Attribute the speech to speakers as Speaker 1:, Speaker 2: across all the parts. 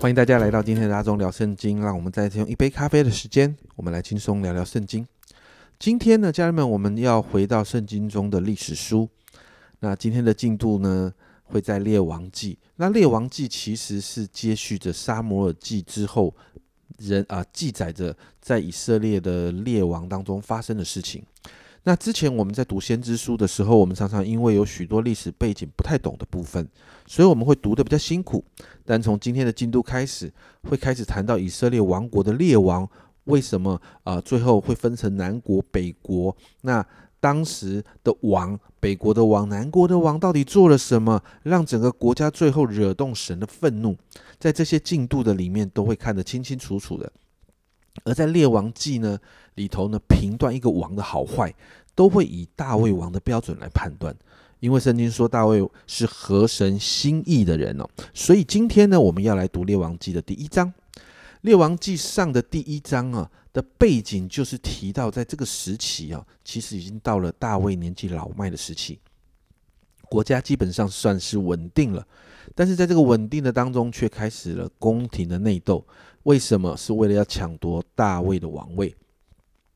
Speaker 1: 欢迎大家来到今天的大众聊圣经，让我们再次用一杯咖啡的时间，我们来轻松聊聊圣经。今天呢，家人们，我们要回到圣经中的历史书。那今天的进度呢，会在列王记。那列王记其实是接续着沙摩尔记之后，人啊记载着在以色列的列王当中发生的事情。那之前我们在读先知书的时候，我们常常因为有许多历史背景不太懂的部分，所以我们会读的比较辛苦。但从今天的进度开始，会开始谈到以色列王国的列王为什么啊最后会分成南国北国？那当时的王，北国的王，南国的王到底做了什么，让整个国家最后惹动神的愤怒？在这些进度的里面，都会看得清清楚楚的。而在列王记呢里头呢，评断一个王的好坏，都会以大卫王的标准来判断，因为圣经说大卫是合神心意的人哦。所以今天呢，我们要来读列王记的第一章。列王记上的第一章啊的背景就是提到，在这个时期啊，其实已经到了大卫年纪老迈的时期，国家基本上算是稳定了，但是在这个稳定的当中，却开始了宫廷的内斗。为什么？是为了要抢夺大卫的王位。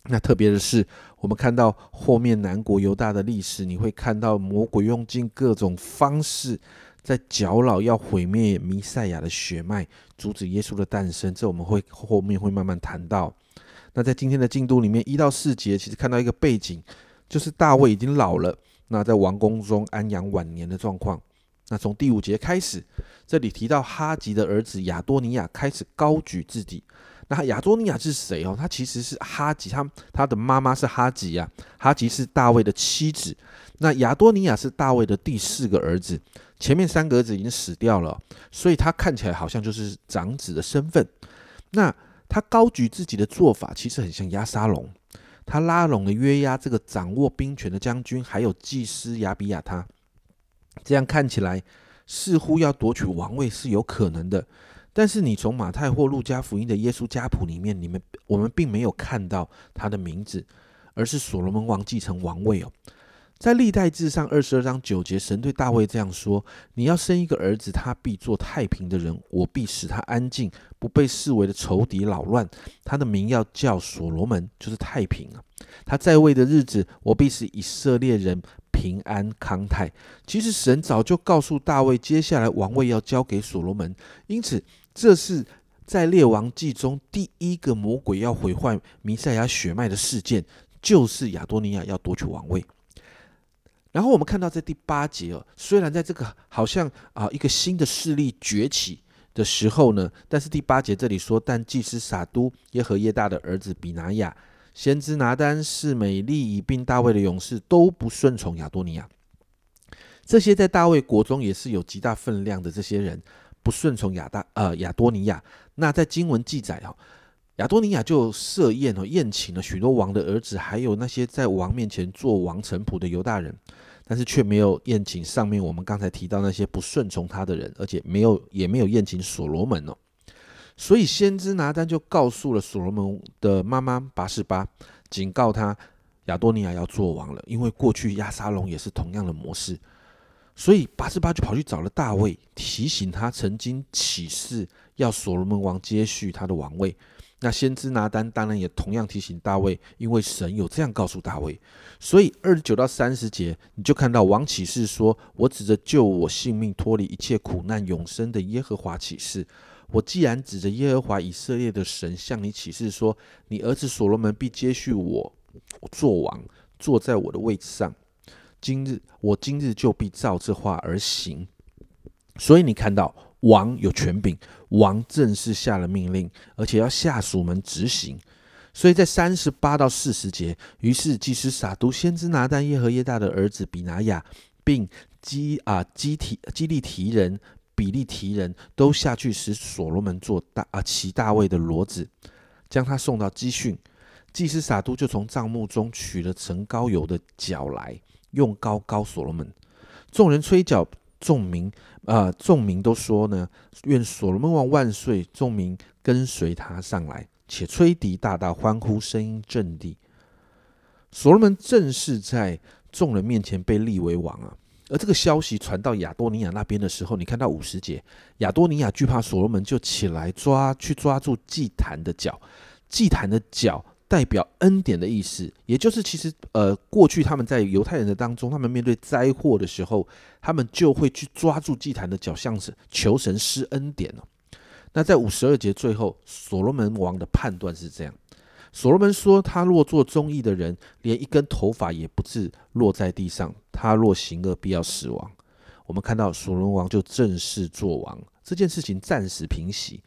Speaker 1: 那特别的是，我们看到后面南国犹大的历史，你会看到魔鬼用尽各种方式，在搅扰，要毁灭弥赛亚的血脉，阻止耶稣的诞生。这我们会后面会慢慢谈到。那在今天的进度里面，一到四节，其实看到一个背景，就是大卫已经老了，那在王宫中安养晚年的状况。那从第五节开始，这里提到哈吉的儿子亚多尼亚开始高举自己。那亚多尼亚是谁哦？他其实是哈吉，他他的妈妈是哈吉呀。哈吉是大卫的妻子。那亚多尼亚是大卫的第四个儿子，前面三个儿子已经死掉了，所以他看起来好像就是长子的身份。那他高举自己的做法，其实很像亚沙龙。他拉拢了约押这个掌握兵权的将军，还有祭司亚比亚他。这样看起来似乎要夺取王位是有可能的，但是你从马太或路加福音的耶稣家谱里面，你们我们并没有看到他的名字，而是所罗门王继承王位哦。在历代志上二十二章九节，神对大卫这样说：“你要生一个儿子，他必做太平的人，我必使他安静，不被视为的仇敌扰乱。他的名要叫所罗门，就是太平啊。他在位的日子，我必使以色列人。”平安康泰。其实神早就告诉大卫，接下来王位要交给所罗门，因此这是在列王记中第一个魔鬼要毁坏弥赛亚血脉的事件，就是亚多尼亚要夺取王位。然后我们看到在第八节哦，虽然在这个好像啊一个新的势力崛起的时候呢，但是第八节这里说，但祭司撒都耶和耶大的儿子比拿亚。先知拿丹是美丽以并大卫的勇士都不顺从亚多尼亚，这些在大卫国中也是有极大分量的这些人不顺从亚大呃亚多尼亚。那在经文记载哦，亚多尼亚就设宴哦宴请了许多王的儿子，还有那些在王面前做王臣仆的犹大人，但是却没有宴请上面我们刚才提到那些不顺从他的人，而且没有也没有宴请所罗门哦。所以先知拿单就告诉了所罗门的妈妈拔示巴，警告他亚多尼亚要做王了，因为过去亚沙龙也是同样的模式。所以拔示巴就跑去找了大卫，提醒他曾经起誓要所罗门王接续他的王位。那先知拿单当然也同样提醒大卫，因为神有这样告诉大卫。所以二十九到三十节，你就看到王启示说：“我指着救我性命、脱离一切苦难、永生的耶和华起誓。”我既然指着耶和华以色列的神向你起誓说，你儿子所罗门必接续我做王，坐在我的位置上。今日我今日就必照这话而行。所以你看到王有权柄，王正式下了命令，而且要下属们执行。所以在三十八到四十节，于是祭司撒都先知拿但耶和耶大的儿子比拿雅，并基啊基提基利提人。比利提人都下去使所罗门做大啊骑大卫的骡子，将他送到基训。祭司撒都就从帐幕中取了盛高油的角来，用高高所罗门。众人吹角，众民啊众民都说呢：愿所罗门王万岁！众民跟随他上来，且吹笛大大欢呼，声音震地。所罗门正是在众人面前被立为王啊。而这个消息传到亚多尼亚那边的时候，你看到五十节，亚多尼亚惧怕所罗门，就起来抓去抓住祭坛的脚。祭坛的脚代表恩典的意思，也就是其实呃，过去他们在犹太人的当中，他们面对灾祸的时候，他们就会去抓住祭坛的脚，像是求神施恩典哦。那在五十二节最后，所罗门王的判断是这样：所罗门说，他若做忠义的人，连一根头发也不至落在地上；他若行恶，必要死亡。我们看到所罗门王就正式做王，这件事情暂时平息。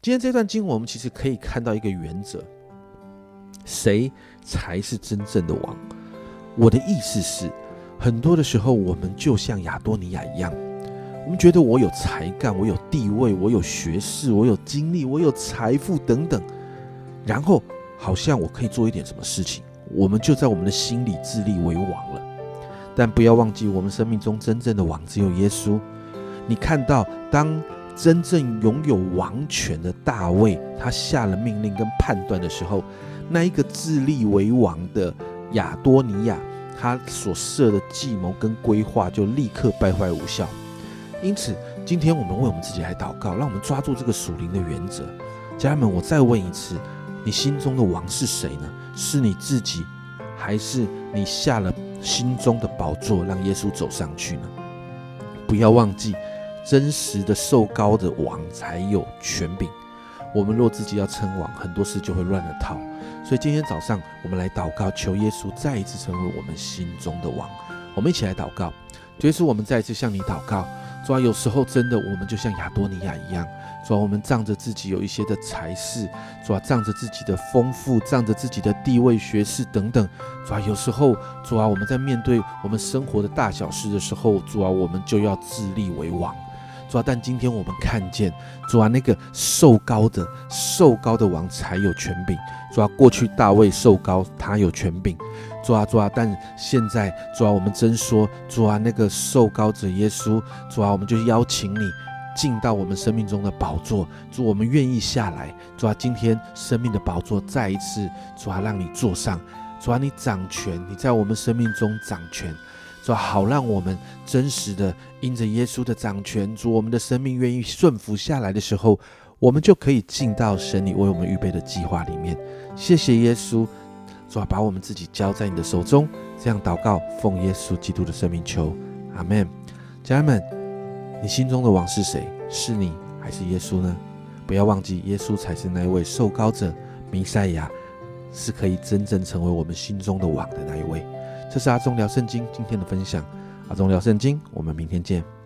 Speaker 1: 今天这段经文，我们其实可以看到一个原则：谁才是真正的王？我的意思是，很多的时候，我们就像亚多尼亚一样。我们觉得我有才干，我有地位，我有学识，我有经历，我有财富等等，然后好像我可以做一点什么事情，我们就在我们的心里自立为王了。但不要忘记，我们生命中真正的王只有耶稣。你看到，当真正拥有王权的大卫，他下了命令跟判断的时候，那一个自立为王的亚多尼亚，他所设的计谋跟规划就立刻败坏无效。因此，今天我们为我们自己来祷告，让我们抓住这个属灵的原则。家人们，我再问一次，你心中的王是谁呢？是你自己，还是你下了心中的宝座，让耶稣走上去呢？不要忘记，真实的受高的王才有权柄。我们若自己要称王，很多事就会乱了套。所以今天早上，我们来祷告，求耶稣再一次成为我们心中的王。我们一起来祷告，耶稣，我们再一次向你祷告。主啊，有时候真的，我们就像亚多尼亚一样，主啊，我们仗着自己有一些的才势，主啊，仗着自己的丰富，仗着自己的地位、学识等等，主啊，有时候，主啊，我们在面对我们生活的大小事的时候，主啊，我们就要自立为王，主啊，但今天我们看见，主啊，那个受高的、受高的王才有权柄，主啊，过去大卫受高，他有权柄。主啊，主啊！但现在，主啊，我们真说，主啊，那个受高者耶稣，主啊，我们就邀请你进到我们生命中的宝座，主，我们愿意下来，主啊，今天生命的宝座再一次，主啊，让你坐上，主啊，你掌权，你在我们生命中掌权，说，好让我们真实的因着耶稣的掌权，主，我们的生命愿意顺服下来的时候，我们就可以进到神你为我们预备的计划里面。谢谢耶稣。主啊，把我们自己交在你的手中，这样祷告，奉耶稣基督的圣名求，阿门。家人们，你心中的王是谁？是你还是耶稣呢？不要忘记，耶稣才是那一位受膏者，弥赛亚，是可以真正成为我们心中的王的那一位。这是阿忠聊圣经今天的分享，阿忠聊圣经，我们明天见。